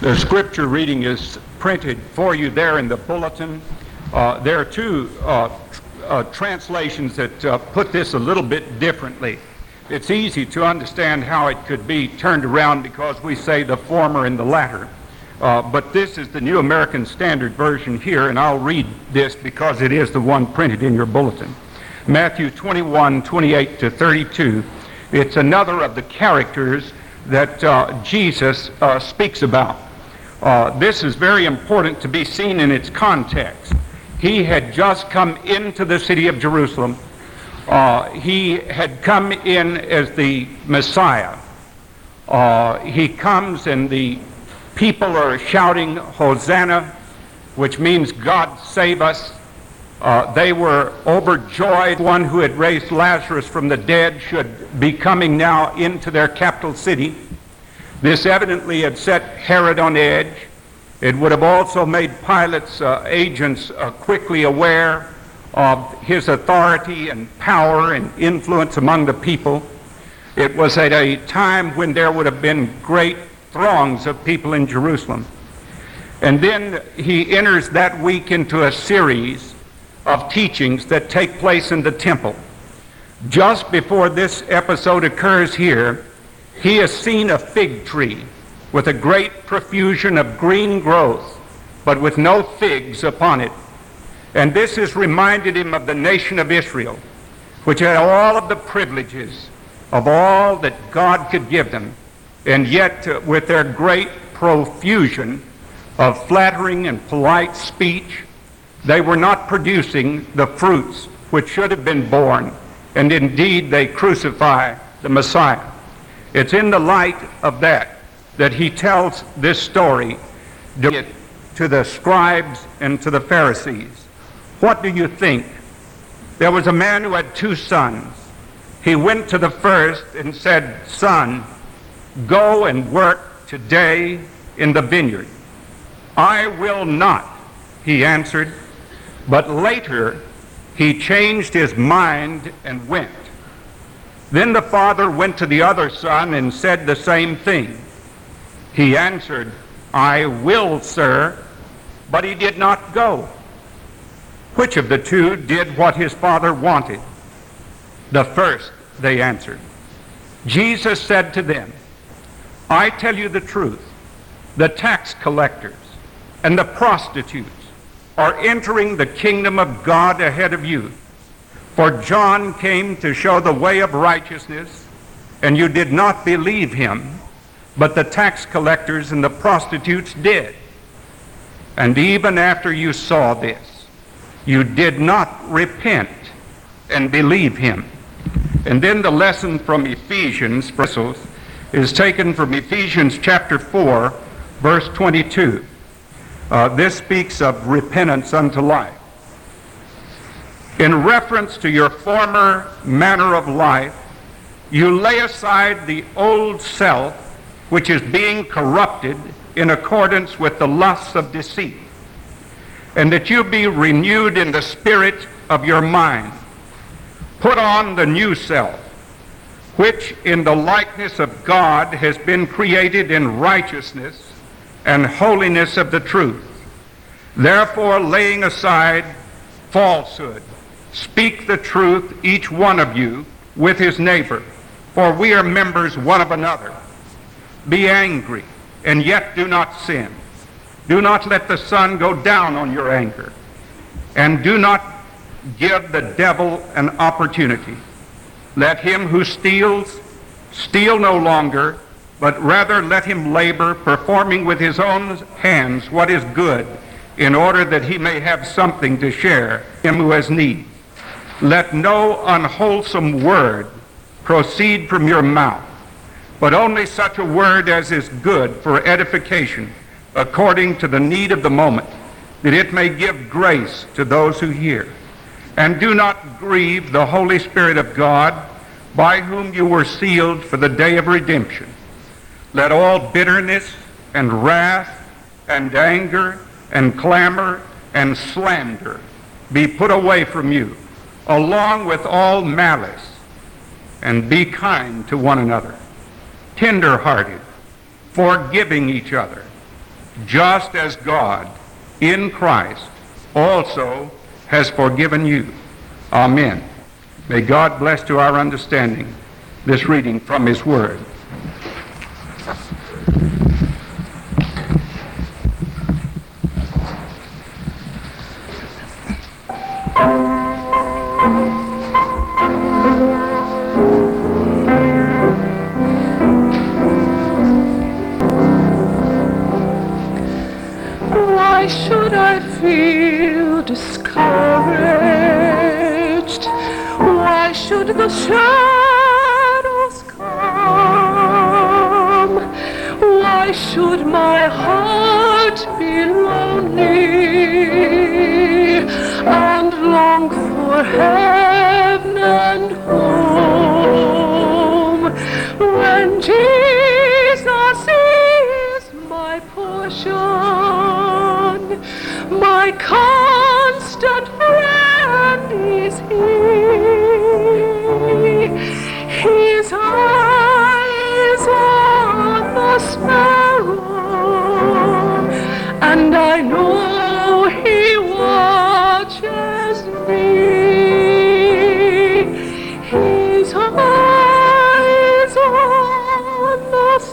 The scripture reading is printed for you there in the bulletin. Uh, there are two uh, uh, translations that uh, put this a little bit differently. It's easy to understand how it could be turned around because we say the former and the latter. Uh, but this is the New American Standard Version here, and I'll read this because it is the one printed in your bulletin. Matthew 21, 28 to 32. It's another of the characters that uh, Jesus speaks about. Uh, this is very important to be seen in its context. He had just come into the city of Jerusalem. Uh, he had come in as the Messiah. Uh, he comes and the people are shouting, Hosanna, which means God save us. Uh, they were overjoyed. One who had raised Lazarus from the dead should be coming now into their capital city. This evidently had set Herod on edge. It would have also made Pilate's uh, agents uh, quickly aware of his authority and power and influence among the people. It was at a time when there would have been great throngs of people in Jerusalem. And then he enters that week into a series of teachings that take place in the temple. Just before this episode occurs here, he has seen a fig tree with a great profusion of green growth, but with no figs upon it. And this has reminded him of the nation of Israel, which had all of the privileges of all that God could give them, and yet uh, with their great profusion of flattering and polite speech, they were not producing the fruits which should have been borne, and indeed they crucify the Messiah. It's in the light of that that he tells this story to the scribes and to the Pharisees. What do you think? There was a man who had two sons. He went to the first and said, Son, go and work today in the vineyard. I will not, he answered. But later he changed his mind and went. Then the father went to the other son and said the same thing. He answered, I will, sir, but he did not go. Which of the two did what his father wanted? The first, they answered. Jesus said to them, I tell you the truth. The tax collectors and the prostitutes are entering the kingdom of God ahead of you. For John came to show the way of righteousness, and you did not believe him but the tax collectors and the prostitutes did. And even after you saw this, you did not repent and believe him. And then the lesson from Ephesians is taken from Ephesians chapter 4, verse 22. Uh, this speaks of repentance unto life. In reference to your former manner of life, you lay aside the old self which is being corrupted in accordance with the lusts of deceit, and that you be renewed in the spirit of your mind. Put on the new self, which in the likeness of God has been created in righteousness and holiness of the truth. Therefore, laying aside falsehood, speak the truth, each one of you, with his neighbor, for we are members one of another. Be angry, and yet do not sin. Do not let the sun go down on your anger. And do not give the devil an opportunity. Let him who steals steal no longer, but rather let him labor, performing with his own hands what is good, in order that he may have something to share him who has need. Let no unwholesome word proceed from your mouth but only such a word as is good for edification according to the need of the moment, that it may give grace to those who hear. And do not grieve the Holy Spirit of God, by whom you were sealed for the day of redemption. Let all bitterness and wrath and anger and clamor and slander be put away from you, along with all malice, and be kind to one another, tenderhearted, forgiving each other, just as God in Christ also has forgiven you. Amen. May God bless to our understanding this reading from His Word.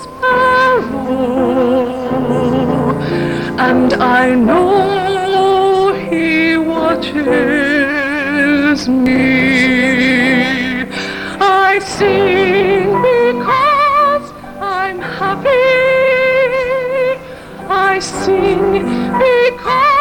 sparrow, and I know he watches me. I sing because I'm happy. I sing because.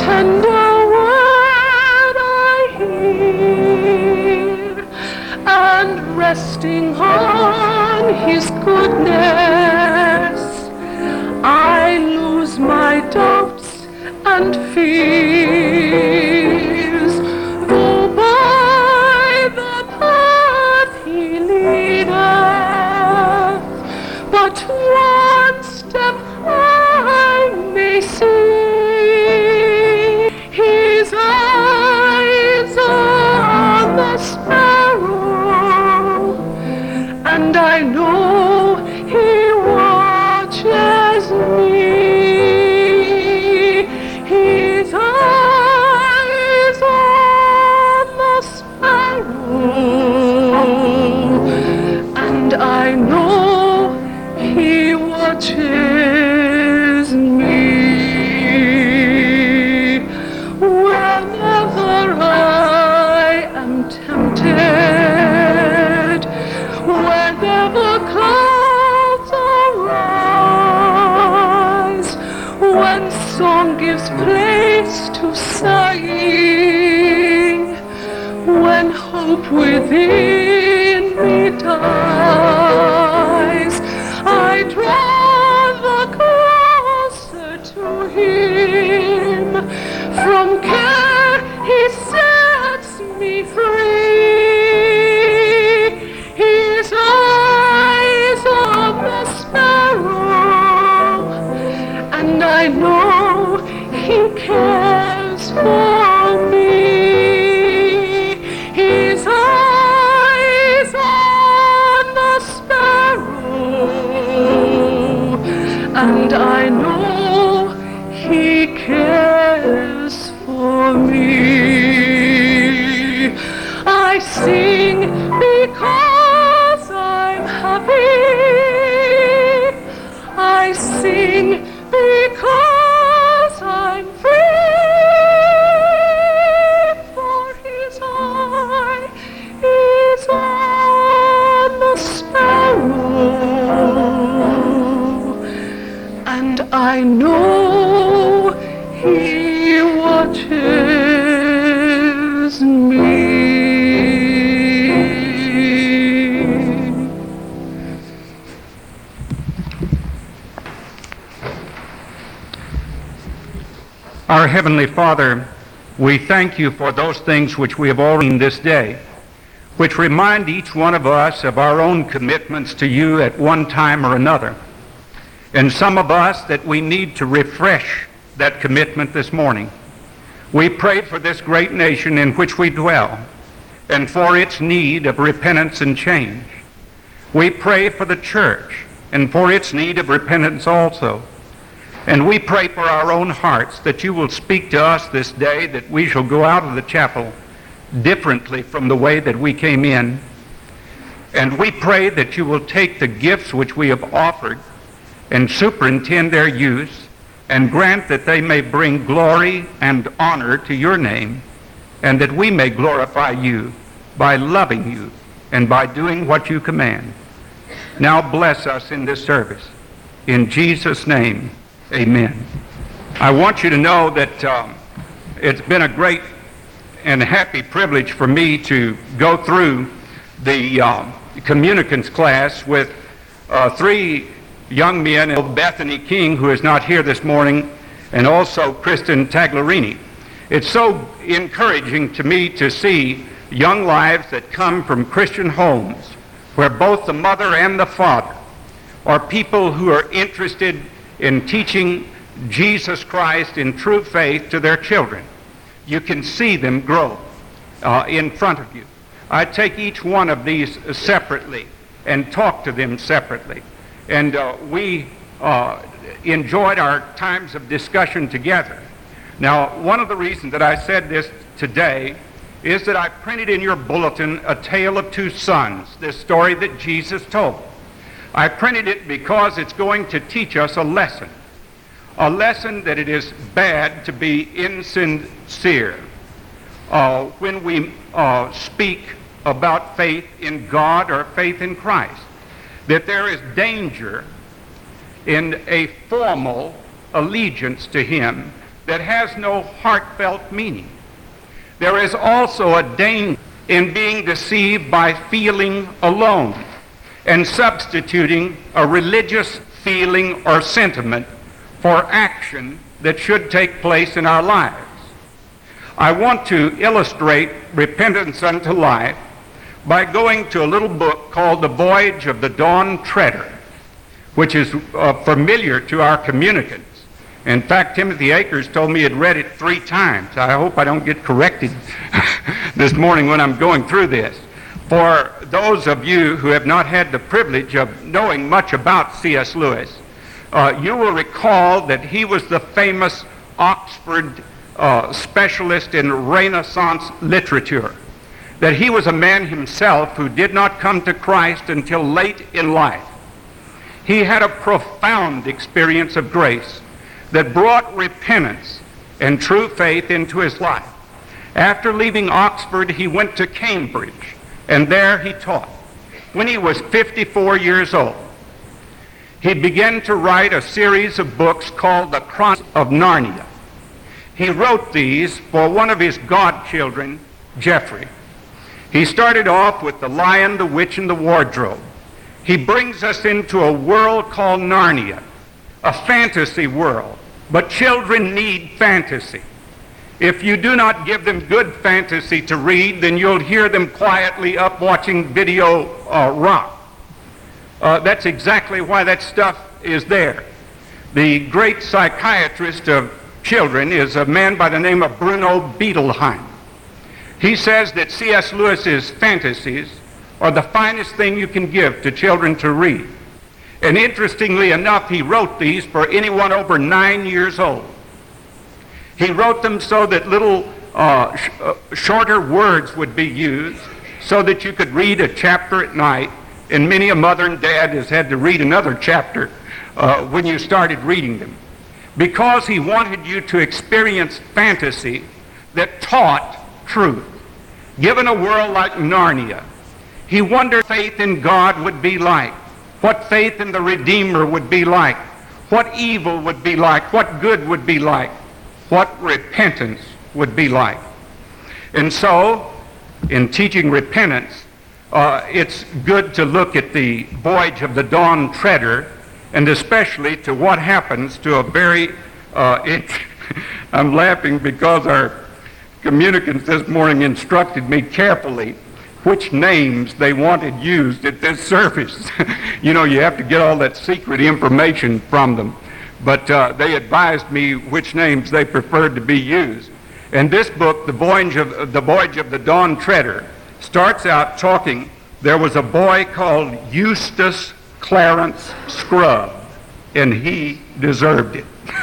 tender and resting on his goodness, I lose my doubts and fears. Heavenly Father, we thank you for those things which we have already seen this day, which remind each one of us of our own commitments to you at one time or another. And some of us that we need to refresh that commitment this morning. We pray for this great nation in which we dwell and for its need of repentance and change. We pray for the church and for its need of repentance also. And we pray for our own hearts that you will speak to us this day, that we shall go out of the chapel differently from the way that we came in. And we pray that you will take the gifts which we have offered and superintend their use and grant that they may bring glory and honor to your name and that we may glorify you by loving you and by doing what you command. Now bless us in this service. In Jesus' name, amen. I want you to know that um, it's been a great and happy privilege for me to go through the um, communicants class with uh, three young men, Bethany King, who is not here this morning, and also Kristen Taglerini. It's so encouraging to me to see young lives that come from Christian homes where both the mother and the father are people who are interested in teaching Jesus Christ in true faith to their children. You can see them grow uh, in front of you. I take each one of these separately and talk to them separately. And uh, we uh, enjoyed our times of discussion together. Now, one of the reasons that I said this today is that I printed in your bulletin a tale of two sons, this story that Jesus told. I printed it because it's going to teach us a lesson. A lesson that it is bad to be insincere uh, when we uh, speak about faith in God or faith in Christ. That there is danger in a formal allegiance to Him that has no heartfelt meaning. There is also a danger in being deceived by feeling alone and substituting a religious feeling or sentiment for action that should take place in our lives. I want to illustrate repentance unto life by going to a little book called The Voyage of the Dawn Treader, which is uh, familiar to our communicants. In fact, Timothy Akers told me he'd read it three times. I hope I don't get corrected this morning when I'm going through this. For those of you who have not had the privilege of knowing much about C.S. Lewis, uh, you will recall that he was the famous Oxford uh, specialist in Renaissance literature. That he was a man himself who did not come to Christ until late in life. He had a profound experience of grace that brought repentance and true faith into his life. After leaving Oxford, he went to Cambridge, and there he taught. When he was 54 years old, he began to write a series of books called The Chronicles of Narnia. He wrote these for one of his godchildren, Geoffrey. He started off with The Lion, the Witch, and the Wardrobe. He brings us into a world called Narnia, a fantasy world but children need fantasy. If you do not give them good fantasy to read, then you'll hear them quietly up watching video uh, rock. Uh, that's exactly why that stuff is there. The great psychiatrist of children is a man by the name of Bruno Bettelheim. He says that C.S. Lewis's fantasies are the finest thing you can give to children to read. And interestingly enough, he wrote these for anyone over nine years old. He wrote them so that little uh, sh- uh, shorter words would be used so that you could read a chapter at night. And many a mother and dad has had to read another chapter uh, when you started reading them. Because he wanted you to experience fantasy that taught truth. Given a world like Narnia, he wondered what faith in God would be like what faith in the Redeemer would be like, what evil would be like, what good would be like, what repentance would be like. And so, in teaching repentance, uh, it's good to look at the voyage of the Dawn Treader, and especially to what happens to a very uh, I'm laughing because our communicants this morning instructed me carefully which names they wanted used at this service. you know, you have to get all that secret information from them. But uh, they advised me which names they preferred to be used. And this book, The Voyage of the, Voyage of the Dawn Treader, starts out talking. There was a boy called Eustace Clarence Scrubb, and he deserved it.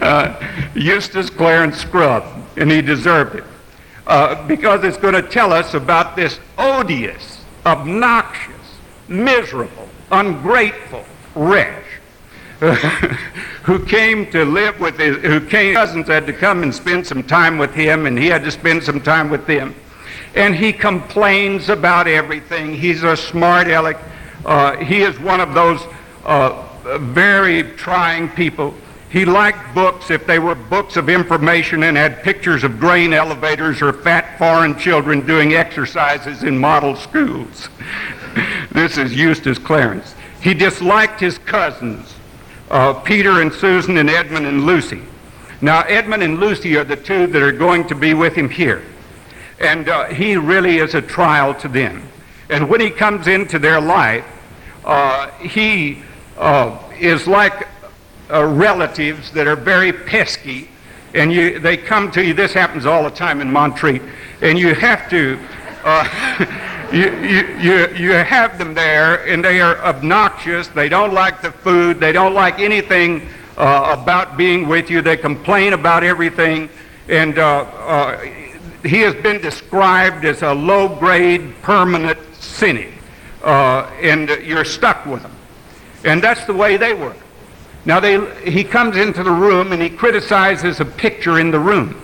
uh, Eustace Clarence Scrubb, and he deserved it. Uh, because it's going to tell us about this odious, obnoxious, miserable, ungrateful wretch who came to live with his, who came, cousins had to come and spend some time with him, and he had to spend some time with them. And he complains about everything. He's a smart aleck. Uh, he is one of those uh, very trying people. He liked books if they were books of information and had pictures of grain elevators or fat foreign children doing exercises in model schools. this is Eustace Clarence. He disliked his cousins, uh, Peter and Susan and Edmund and Lucy. Now, Edmund and Lucy are the two that are going to be with him here. And uh, he really is a trial to them. And when he comes into their life, uh, he uh, is like uh, relatives that are very pesky. And you, they come to you, this happens all the time in Montreat, and you have to uh, you, you, you, have them there, and they are obnoxious. They don't like the food. They don't like anything uh, about being with you. They complain about everything. And uh, uh, he has been described as a low grade, permanent cynic. Uh, and you're stuck with them. And that's the way they were. Now, they, he comes into the room and he criticizes a picture in the room.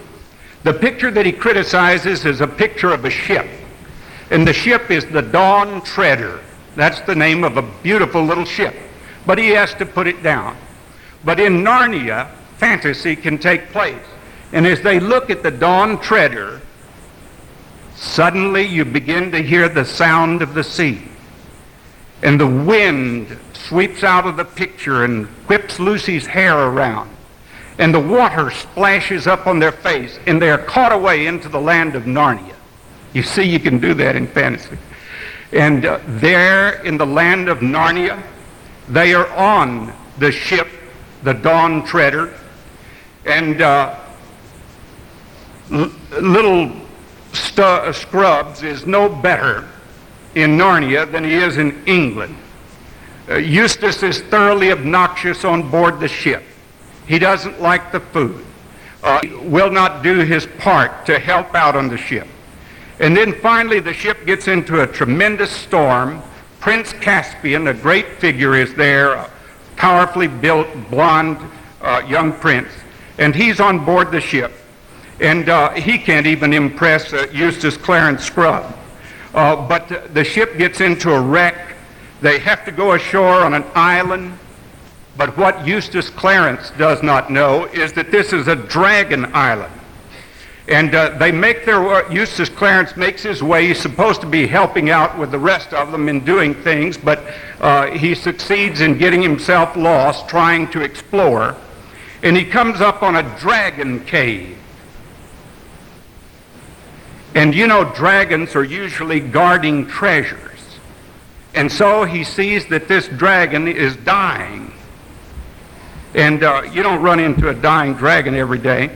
The picture that he criticizes is a picture of a ship. And the ship is the Dawn Treader. That's the name of a beautiful little ship. But he has to put it down. But in Narnia, fantasy can take place. And as they look at the Dawn Treader, suddenly you begin to hear the sound of the sea. And the wind sweeps out of the picture and whips Lucy's hair around. And the water splashes up on their face, and they are caught away into the land of Narnia. You see, you can do that in fantasy. And uh, there in the land of Narnia, they are on the ship, the Dawn Treader, and uh, l- little stu- uh, Scrubbs is no better in Narnia than he is in England. Uh, Eustace is thoroughly obnoxious on board the ship. He doesn't like the food. Uh, will not do his part to help out on the ship. And then finally, the ship gets into a tremendous storm. Prince Caspian, a great figure, is there, a powerfully built, blond uh, young prince. And he's on board the ship. And uh, he can't even impress uh, Eustace Clarence Scrubb. Uh, but the ship gets into a wreck. They have to go ashore on an island. But what Eustace Clarence does not know is that this is a dragon island. And uh, they make their Eustace Clarence makes his way. He's supposed to be helping out with the rest of them in doing things, but uh, he succeeds in getting himself lost trying to explore. And he comes up on a dragon cave. And you know, dragons are usually guarding treasures. And so he sees that this dragon is dying. And uh, you don't run into a dying dragon every day.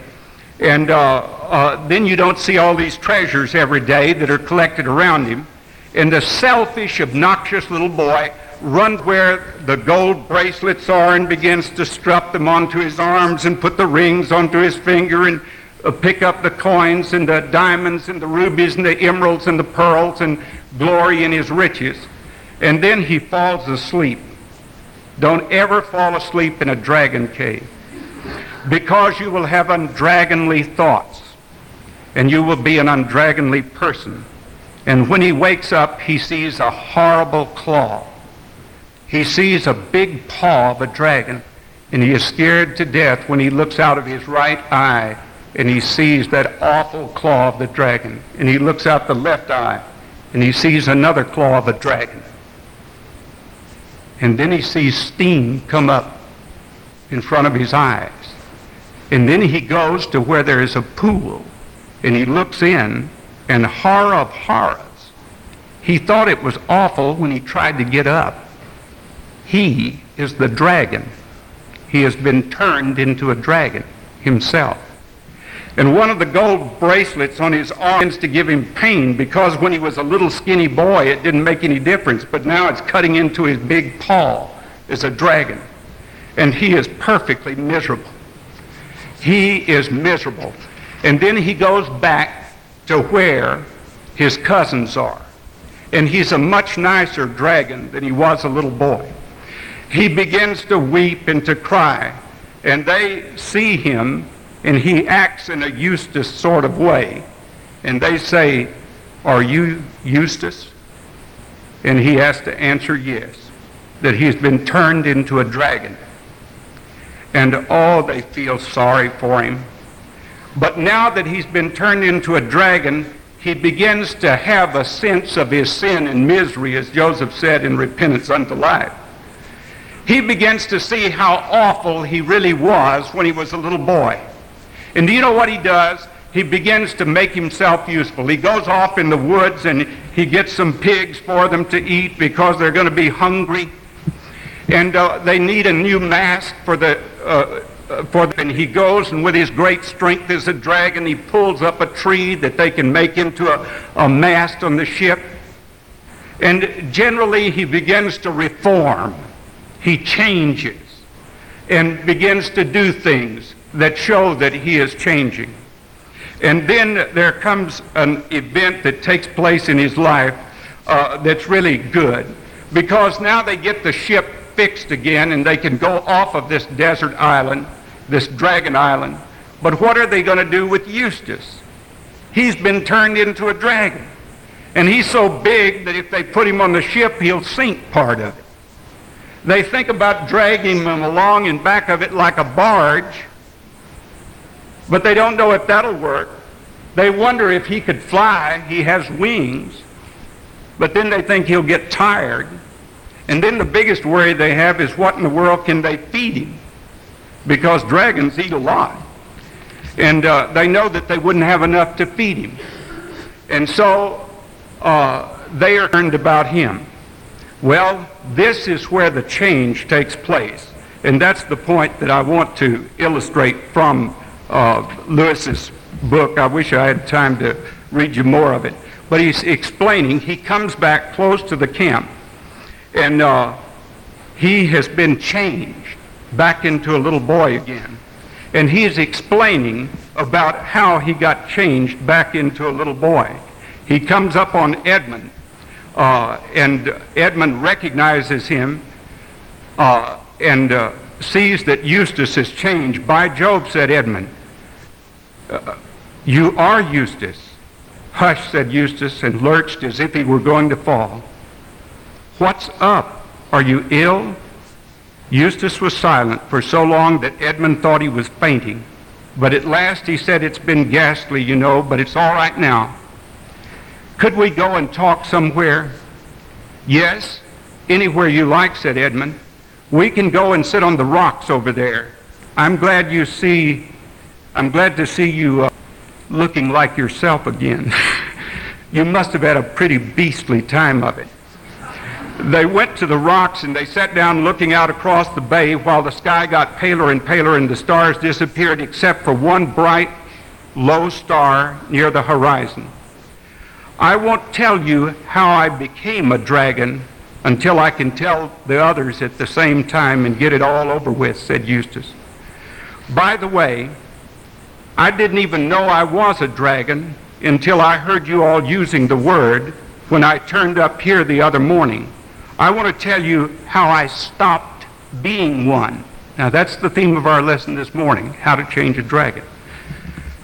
And uh, uh, then you don't see all these treasures every day that are collected around him. And the selfish, obnoxious little boy runs where the gold bracelets are and begins to strap them onto his arms and put the rings onto his finger and uh, pick up the coins and the diamonds and the rubies and the emeralds and the pearls and glory in his riches. And then he falls asleep. Don't ever fall asleep in a dragon cave because you will have undragonly thoughts and you will be an undragonly person. And when he wakes up, he sees a horrible claw. He sees a big paw of a dragon, and he is scared to death when he looks out of his right eye and he sees that awful claw of the dragon. And he looks out the left eye and he sees another claw of a dragon. And then he sees steam come up in front of his eyes. And then he goes to where there is a pool, and he looks in, and horror of horrors, he thought it was awful when he tried to get up. He is the dragon. He has been turned into a dragon himself. And one of the gold bracelets on his arm begins to give him pain because when he was a little skinny boy, it didn't make any difference. But now it's cutting into his big paw as a dragon. And he is perfectly miserable. He is miserable. And then he goes back to where his cousins are. And he's a much nicer dragon than he was a little boy. He begins to weep and to cry. And they see him, and he acts in a Eustace sort of way. And they say, Are you Eustace? And he has to answer yes, that he's been turned into a dragon. And oh, they feel sorry for him. But now that he's been turned into a dragon, he begins to have a sense of his sin and misery, as Joseph said in Repentance unto Life. He begins to see how awful he really was when he was a little boy. And do you know what he does? He begins to make himself useful. He goes off in the woods and he gets some pigs for them to eat because they're going to be hungry. And uh, they need a new mask for the uh, uh, for. And he goes and with his great strength as a dragon, he pulls up a tree that they can make into a, a mast on the ship. And generally he begins to reform. He changes and begins to do things that show that he is changing. And then there comes an event that takes place in his life uh, that's really good because now they get the ship fixed again and they can go off of this desert island this dragon island. But what are they going to do with Eustace? He's been turned into a dragon. And he's so big that if they put him on the ship, he'll sink part of it. They think about dragging him along in back of it like a barge, but they don't know if that'll work. They wonder if he could fly. He has wings. But then they think he'll get tired. And then the biggest worry they have is what in the world can they feed him? because dragons eat a lot. And uh, they know that they wouldn't have enough to feed him. And so uh, they are concerned about him. Well, this is where the change takes place. And that's the point that I want to illustrate from uh, Lewis's book. I wish I had time to read you more of it. But he's explaining, he comes back close to the camp, and uh, he has been changed back into a little boy again. And he is explaining about how he got changed back into a little boy. He comes up on Edmund, uh, and Edmund recognizes him uh, and uh, sees that Eustace has changed. By Jove, said Edmund, uh, you are Eustace. Hush, said Eustace, and lurched as if he were going to fall. What's up? Are you ill? Eustace was silent for so long that Edmund thought he was fainting. But at last he said, It's been ghastly, you know, but it's all right now. Could we go and talk somewhere? Yes, anywhere you like, said Edmund. We can go and sit on the rocks over there. I'm glad you see, I'm glad to see you uh, looking like yourself again. you must have had a pretty beastly time of it they went to the rocks and they sat down looking out across the bay while the sky got paler and paler and the stars disappeared except for one bright, low star near the horizon. I won't tell you how I became a dragon until I can tell the others at the same time and get it all over with, said Eustace. By the way, I didn't even know I was a dragon until I heard you all using the word when I turned up here the other morning. I want to tell you how I stopped being one. Now, that's the theme of our lesson this morning how to change a dragon.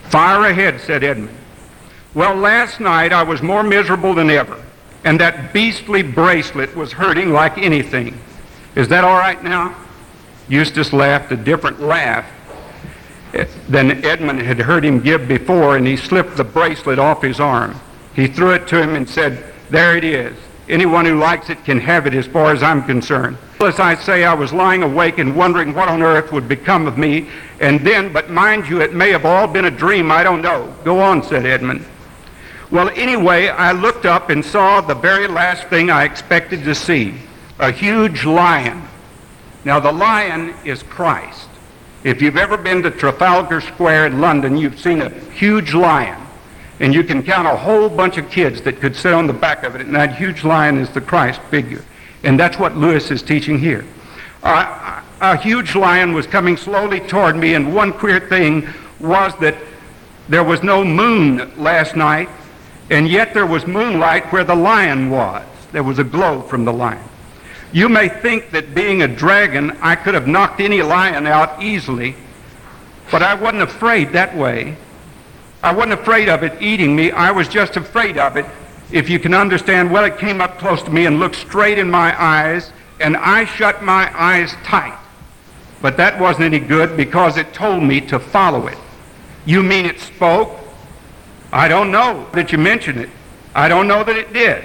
Fire ahead, said Edmund. Well, last night I was more miserable than ever, and that beastly bracelet was hurting like anything. Is that all right now? Eustace laughed a different laugh than Edmund had heard him give before, and he slipped the bracelet off his arm. He threw it to him and said, There it is. Anyone who likes it can have it as far as I'm concerned. As I say, I was lying awake and wondering what on earth would become of me. And then, but mind you, it may have all been a dream. I don't know. Go on, said Edmund. Well, anyway, I looked up and saw the very last thing I expected to see a huge lion. Now, the lion is Christ. If you've ever been to Trafalgar Square in London, you've seen a huge lion. And you can count a whole bunch of kids that could sit on the back of it, and that huge lion is the Christ figure. And that's what Lewis is teaching here. Uh, a huge lion was coming slowly toward me, and one queer thing was that there was no moon last night, and yet there was moonlight where the lion was. There was a glow from the lion. You may think that being a dragon, I could have knocked any lion out easily, but I wasn't afraid that way. I wasn't afraid of it eating me. I was just afraid of it, if you can understand. Well, it came up close to me and looked straight in my eyes, and I shut my eyes tight. But that wasn't any good because it told me to follow it. You mean it spoke? I don't know that you mentioned it. I don't know that it did.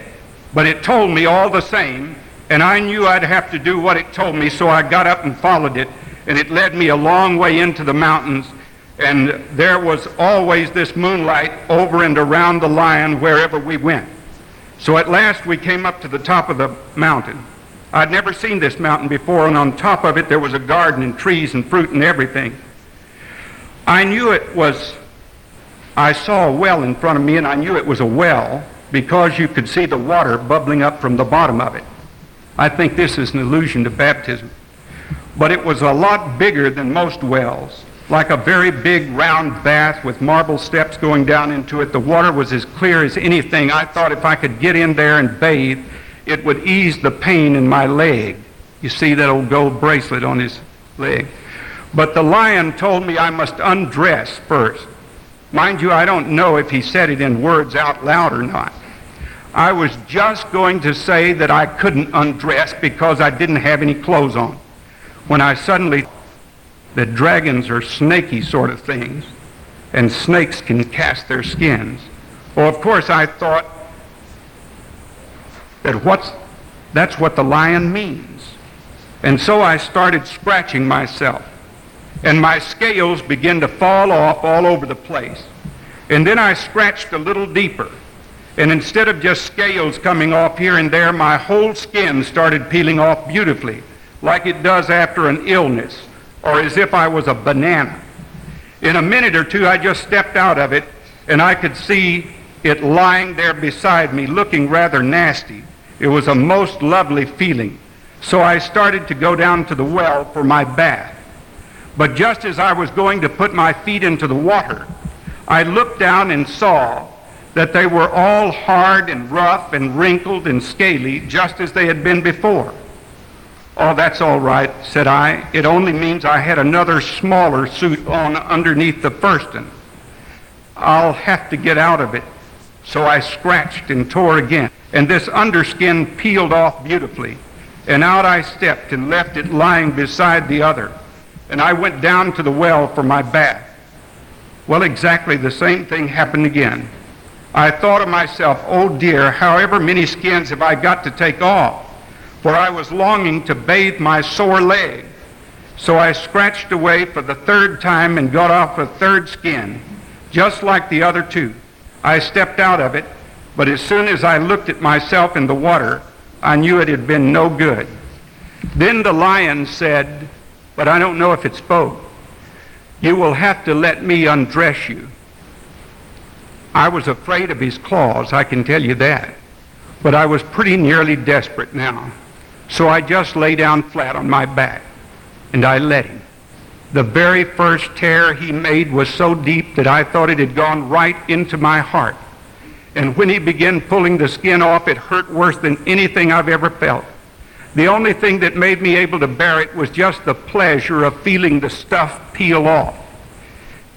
But it told me all the same, and I knew I'd have to do what it told me, so I got up and followed it, and it led me a long way into the mountains, and there was always this moonlight over and around the lion wherever we went. So at last we came up to the top of the mountain. I'd never seen this mountain before, and on top of it there was a garden and trees and fruit and everything. I knew it was I saw a well in front of me, and I knew it was a well because you could see the water bubbling up from the bottom of it. I think this is an allusion to baptism. But it was a lot bigger than most wells, like a very big round bath with marble steps going down into it. The water was as clear as anything. I thought if I could get in there and bathe, it would ease the pain in my leg. You see that old gold bracelet on his leg. But the lion told me I must undress first. Mind you, I don't know if he said it in words out loud or not. I was just going to say that I couldn't undress because I didn't have any clothes on. When I suddenly, that dragons are snaky sort of things, and snakes can cast their skins. Well, of course, I thought that what's, that's what the lion means. And so I started scratching myself and my scales began to fall off all over the place. And then I scratched a little deeper. And instead of just scales coming off here and there, my whole skin started peeling off beautifully, like it does after an illness, or as if I was a banana. In a minute or two, I just stepped out of it, and I could see it lying there beside me, looking rather nasty. It was a most lovely feeling. So I started to go down to the well for my bath. But just as I was going to put my feet into the water, I looked down and saw that they were all hard and rough and wrinkled and scaly, just as they had been before. Oh, that's all right, said I. It only means I had another smaller suit on underneath the first one. I'll have to get out of it. So I scratched and tore again. And this underskin peeled off beautifully. And out I stepped and left it lying beside the other and I went down to the well for my bath. Well, exactly the same thing happened again. I thought of myself, oh dear, however many skins have I got to take off? For I was longing to bathe my sore leg. So I scratched away for the third time and got off a third skin, just like the other two. I stepped out of it, but as soon as I looked at myself in the water, I knew it had been no good. Then the lion said, but I don't know if it spoke. You will have to let me undress you. I was afraid of his claws, I can tell you that. But I was pretty nearly desperate now. So I just lay down flat on my back, and I let him. The very first tear he made was so deep that I thought it had gone right into my heart. And when he began pulling the skin off, it hurt worse than anything I've ever felt. The only thing that made me able to bear it was just the pleasure of feeling the stuff peel off.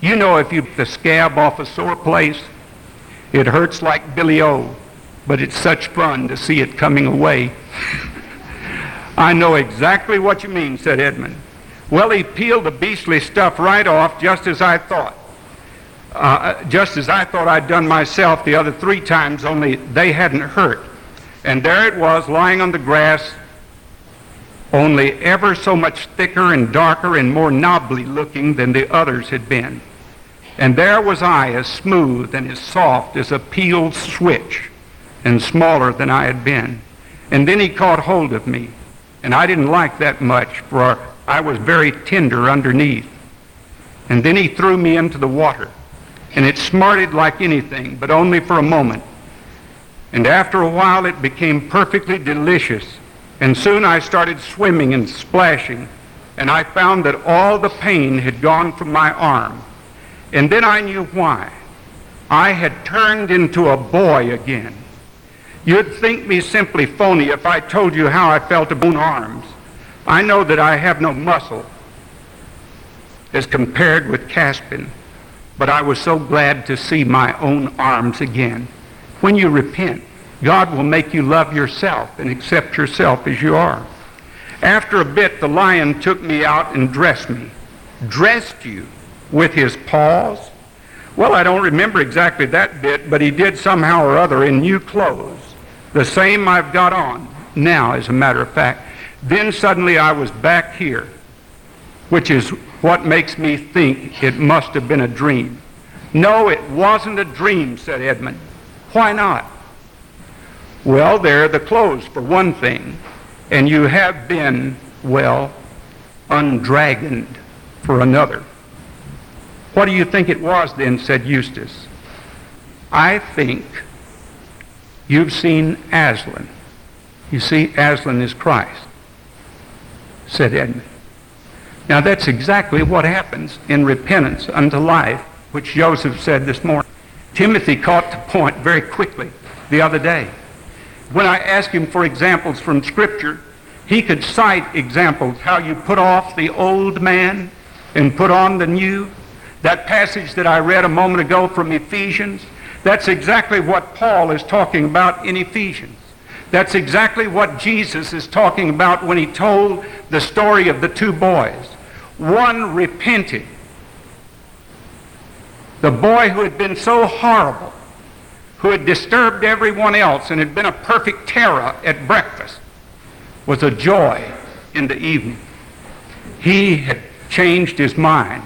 You know, if you the scab off a sore place, it hurts like Billy O, but it's such fun to see it coming away. I know exactly what you mean, said Edmund. Well, he peeled the beastly stuff right off just as I thought. Uh, just as I thought I'd done myself the other three times, only they hadn't hurt. And there it was lying on the grass, only ever so much thicker and darker and more knobbly looking than the others had been. And there was I, as smooth and as soft as a peeled switch, and smaller than I had been. And then he caught hold of me, and I didn't like that much, for I was very tender underneath. And then he threw me into the water, and it smarted like anything, but only for a moment. And after a while, it became perfectly delicious. And soon I started swimming and splashing, and I found that all the pain had gone from my arm. And then I knew why. I had turned into a boy again. You'd think me simply phony if I told you how I felt about arms. I know that I have no muscle as compared with Caspian, but I was so glad to see my own arms again. When you repent, God will make you love yourself and accept yourself as you are. After a bit, the lion took me out and dressed me. Dressed you with his paws? Well, I don't remember exactly that bit, but he did somehow or other in new clothes. The same I've got on now, as a matter of fact. Then suddenly I was back here, which is what makes me think it must have been a dream. No, it wasn't a dream, said Edmund. Why not? Well, there are the clothes, for one thing, and you have been, well, undragoned for another. What do you think it was then, said Eustace. I think you've seen Aslan. You see, Aslan is Christ, said Edmund. Now that's exactly what happens in repentance unto life, which Joseph said this morning. Timothy caught the point very quickly the other day. When I asked him for examples from Scripture, he could cite examples how you put off the old man and put on the new. That passage that I read a moment ago from Ephesians, that's exactly what Paul is talking about in Ephesians. That's exactly what Jesus is talking about when he told the story of the two boys. One repented. The boy who had been so horrible who had disturbed everyone else and had been a perfect terror at breakfast, was a joy in the evening. He had changed his mind.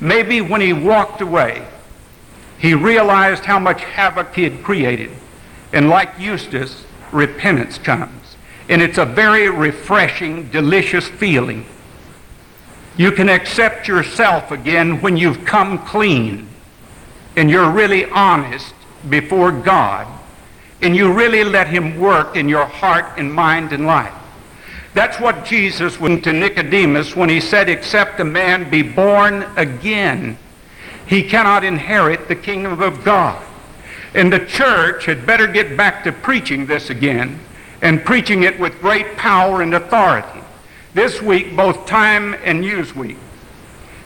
Maybe when he walked away, he realized how much havoc he had created. And like Eustace, repentance comes. And it's a very refreshing, delicious feeling. You can accept yourself again when you've come clean and you're really honest before God and you really let him work in your heart and mind and life. That's what Jesus went to Nicodemus when he said, except a man be born again, he cannot inherit the kingdom of God. And the church had better get back to preaching this again and preaching it with great power and authority. This week, both Time and Newsweek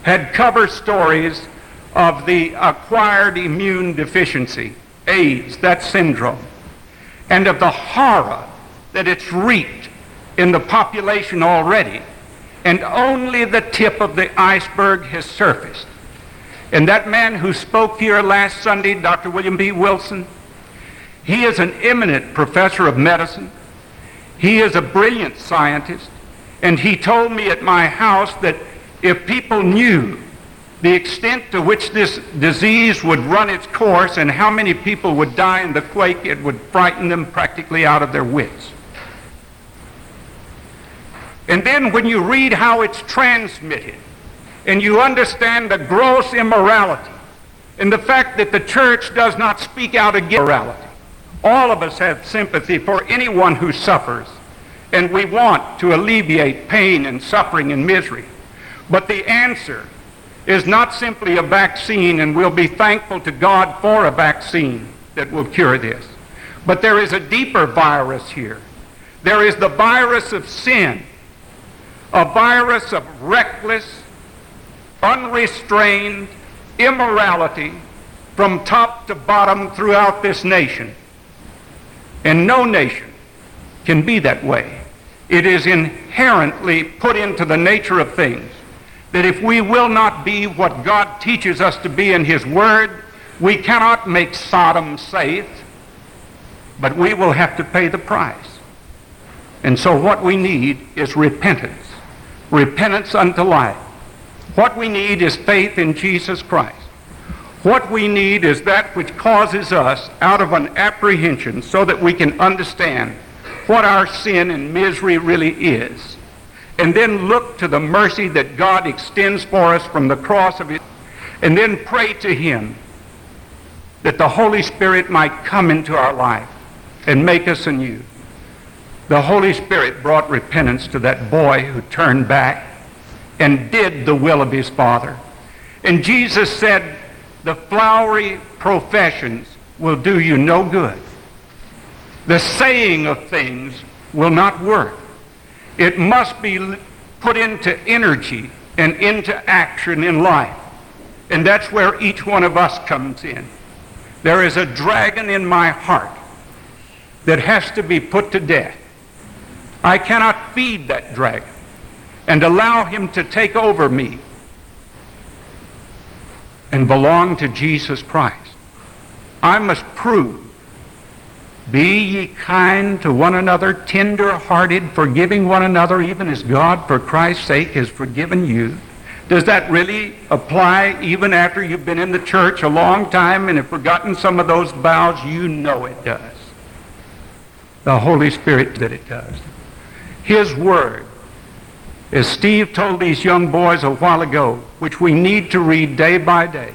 had cover stories of the acquired immune deficiency AIDS, that syndrome, and of the horror that it's wreaked in the population already. And only the tip of the iceberg has surfaced. And that man who spoke here last Sunday, Dr. William B. Wilson, he is an eminent professor of medicine. He is a brilliant scientist. And he told me at my house that if people knew the extent to which this disease would run its course and how many people would die in the quake, it would frighten them practically out of their wits. And then when you read how it's transmitted and you understand the gross immorality and the fact that the church does not speak out against immorality, all of us have sympathy for anyone who suffers and we want to alleviate pain and suffering and misery. But the answer is not simply a vaccine, and we'll be thankful to God for a vaccine that will cure this. But there is a deeper virus here. There is the virus of sin, a virus of reckless, unrestrained immorality from top to bottom throughout this nation. And no nation can be that way. It is inherently put into the nature of things that if we will not be what God teaches us to be in His Word, we cannot make Sodom safe. but we will have to pay the price. And so what we need is repentance. Repentance unto life. What we need is faith in Jesus Christ. What we need is that which causes us out of an apprehension so that we can understand what our sin and misery really is. And then look to the mercy that God extends for us from the cross of it. And then pray to him that the Holy Spirit might come into our life and make us anew. The Holy Spirit brought repentance to that boy who turned back and did the will of his Father. And Jesus said, the flowery professions will do you no good. The saying of things will not work. It must be put into energy and into action in life. And that's where each one of us comes in. There is a dragon in my heart that has to be put to death. I cannot feed that dragon and allow him to take over me and belong to Jesus Christ. I must prove be ye kind to one another, tender-hearted, forgiving one another, even as God, for Christ's sake, has forgiven you. Does that really apply even after you've been in the church a long time and have forgotten some of those vows? You know it does. The Holy Spirit that it does. His Word, as Steve told these young boys a while ago, which we need to read day by day,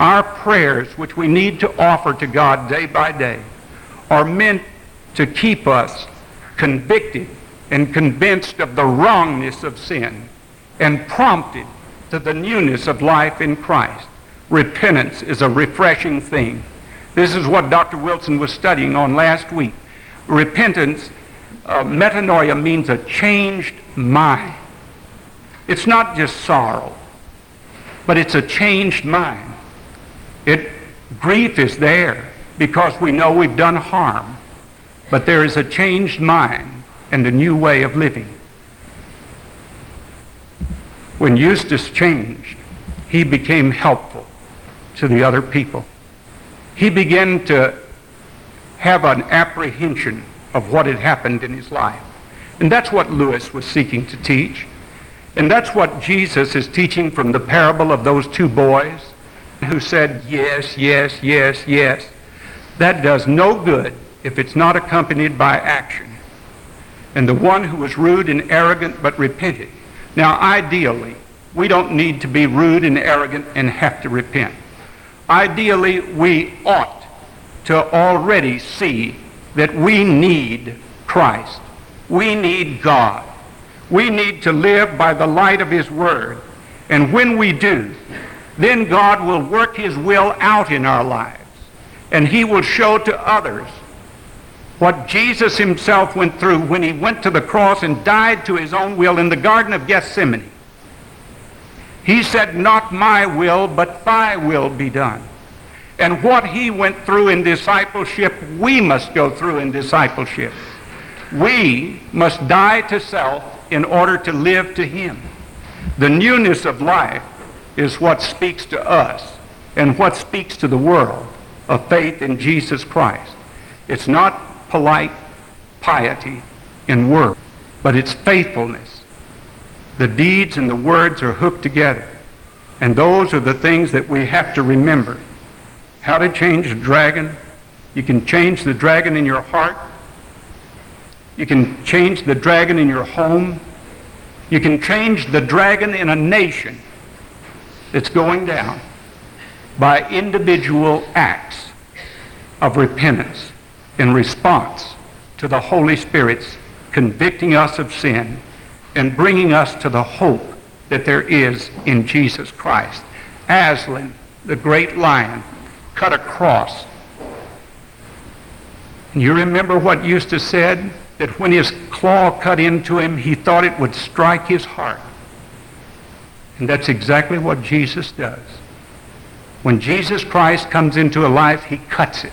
our prayers, which we need to offer to God day by day, are meant to keep us convicted and convinced of the wrongness of sin and prompted to the newness of life in Christ. Repentance is a refreshing thing. This is what Dr. Wilson was studying on last week. Repentance, uh, metanoia, means a changed mind. It's not just sorrow, but it's a changed mind. It, grief is there because we know we've done harm. But there is a changed mind and a new way of living. When Eustace changed, he became helpful to the other people. He began to have an apprehension of what had happened in his life. And that's what Lewis was seeking to teach. And that's what Jesus is teaching from the parable of those two boys who said, yes, yes, yes, yes. That does no good if it's not accompanied by action. And the one who was rude and arrogant but repented. Now, ideally, we don't need to be rude and arrogant and have to repent. Ideally, we ought to already see that we need Christ. We need God. We need to live by the light of His Word. And when we do, then God will work His will out in our lives and he will show to others what Jesus himself went through when he went to the cross and died to his own will in the Garden of Gethsemane. He said, Not my will, but thy will be done. And what he went through in discipleship, we must go through in discipleship. We must die to self in order to live to him. The newness of life is what speaks to us and what speaks to the world of faith in Jesus Christ. It's not polite piety in word, but it's faithfulness. The deeds and the words are hooked together. And those are the things that we have to remember. How to change a dragon. You can change the dragon in your heart. You can change the dragon in your home. You can change the dragon in a nation that's going down by individual acts of repentance in response to the Holy Spirit's convicting us of sin and bringing us to the hope that there is in Jesus Christ. Aslan, the great lion, cut across. And you remember what Eustace said? That when his claw cut into him, he thought it would strike his heart. And that's exactly what Jesus does. When Jesus Christ comes into a life, he cuts it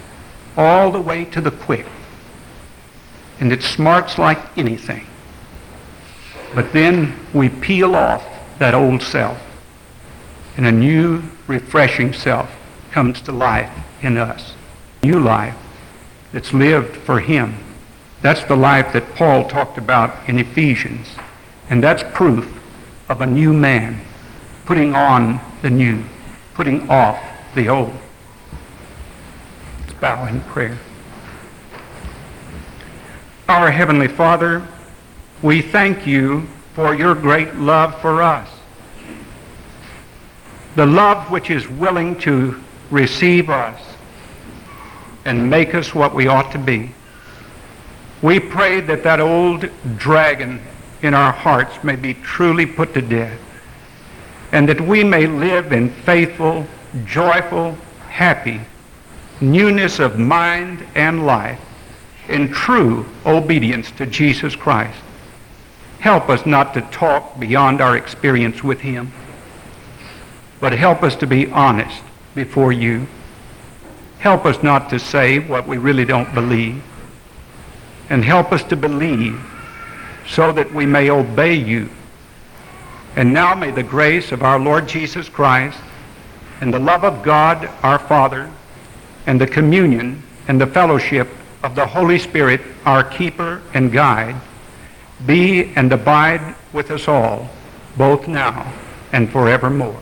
all the way to the quick. And it smarts like anything. But then we peel off that old self, and a new, refreshing self comes to life in us. New life that's lived for him. That's the life that Paul talked about in Ephesians. And that's proof of a new man putting on the new, putting off the old. Let's bow in prayer. Our Heavenly Father, we thank you for your great love for us. The love which is willing to receive us and make us what we ought to be. We pray that that old dragon in our hearts may be truly put to death and that we may live in faithful, joyful, happy newness of mind and life in true obedience to Jesus Christ. Help us not to talk beyond our experience with him, but help us to be honest before you. Help us not to say what we really don't believe, and help us to believe so that we may obey you. And now may the grace of our Lord Jesus Christ and the love of God our Father and the communion and the fellowship of the Holy Spirit, our keeper and guide, be and abide with us all, both now and forevermore.